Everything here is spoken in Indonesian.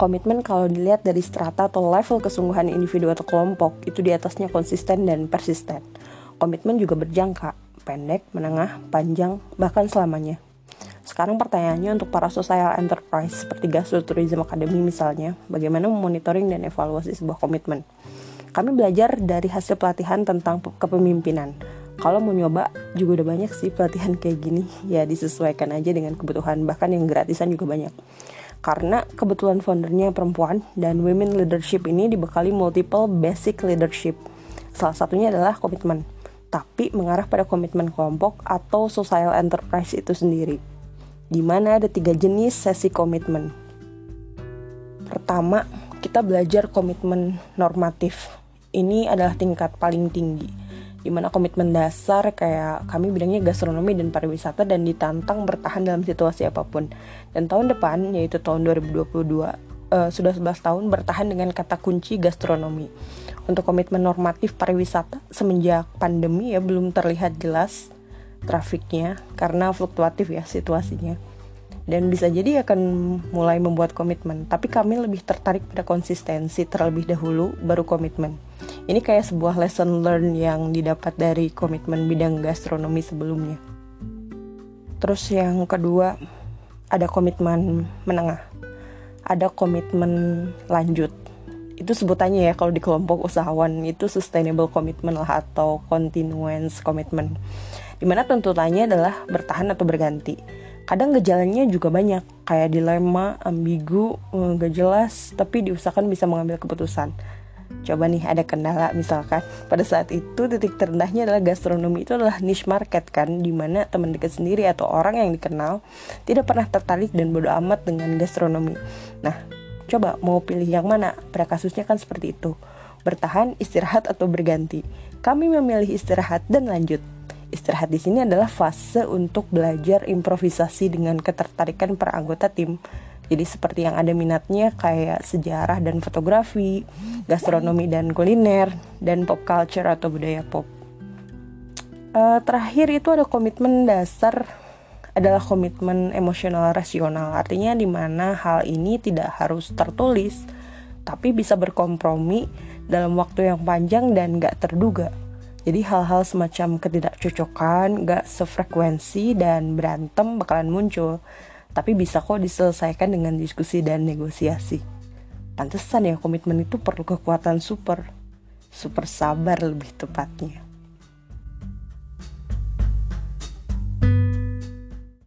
Komitmen kalau dilihat dari strata atau level kesungguhan individu atau kelompok itu di atasnya konsisten dan persisten. Komitmen juga berjangka, pendek, menengah, panjang, bahkan selamanya. Sekarang pertanyaannya untuk para social enterprise seperti Gastro Tourism Academy misalnya, bagaimana memonitoring dan evaluasi sebuah komitmen. Kami belajar dari hasil pelatihan tentang kepemimpinan. Kalau mau nyoba juga udah banyak sih pelatihan kayak gini, ya disesuaikan aja dengan kebutuhan, bahkan yang gratisan juga banyak karena kebetulan foundernya perempuan dan women leadership ini dibekali multiple basic leadership. Salah satunya adalah komitmen, tapi mengarah pada komitmen kelompok atau social enterprise itu sendiri. Di mana ada tiga jenis sesi komitmen. Pertama, kita belajar komitmen normatif. Ini adalah tingkat paling tinggi di mana komitmen dasar kayak kami bidangnya gastronomi dan pariwisata dan ditantang bertahan dalam situasi apa pun. Dan tahun depan yaitu tahun 2022 uh, eh, sudah 11 tahun bertahan dengan kata kunci gastronomi. Untuk komitmen normatif pariwisata semenjak pandemi ya belum terlihat jelas trafiknya karena fluktuatif ya situasinya. Dan bisa jadi akan mulai membuat komitmen, tapi kami lebih tertarik pada konsistensi terlebih dahulu baru komitmen ini kayak sebuah lesson learn yang didapat dari komitmen bidang gastronomi sebelumnya. Terus yang kedua, ada komitmen menengah. Ada komitmen lanjut. Itu sebutannya ya kalau di kelompok usahawan itu sustainable commitment lah atau continuance commitment. Di mana tuntutannya adalah bertahan atau berganti. Kadang gejalanya juga banyak, kayak dilema, ambigu, eh, gak jelas, tapi diusahakan bisa mengambil keputusan coba nih ada kendala. Misalkan pada saat itu titik terendahnya adalah gastronomi itu adalah niche market kan? Di mana teman dekat sendiri atau orang yang dikenal tidak pernah tertarik dan bodoh amat dengan gastronomi. Nah coba mau pilih yang mana? Pada kasusnya kan seperti itu. Bertahan istirahat atau berganti? Kami memilih istirahat dan lanjut. Istirahat di sini adalah fase untuk belajar improvisasi dengan ketertarikan para anggota tim jadi seperti yang ada minatnya kayak sejarah dan fotografi, gastronomi dan kuliner, dan pop culture atau budaya pop. Uh, terakhir itu ada komitmen dasar adalah komitmen emosional rasional. Artinya di mana hal ini tidak harus tertulis, tapi bisa berkompromi dalam waktu yang panjang dan gak terduga. Jadi hal-hal semacam ketidakcocokan, gak sefrekuensi dan berantem bakalan muncul tapi bisa kok diselesaikan dengan diskusi dan negosiasi. Pantesan ya komitmen itu perlu kekuatan super, super sabar lebih tepatnya.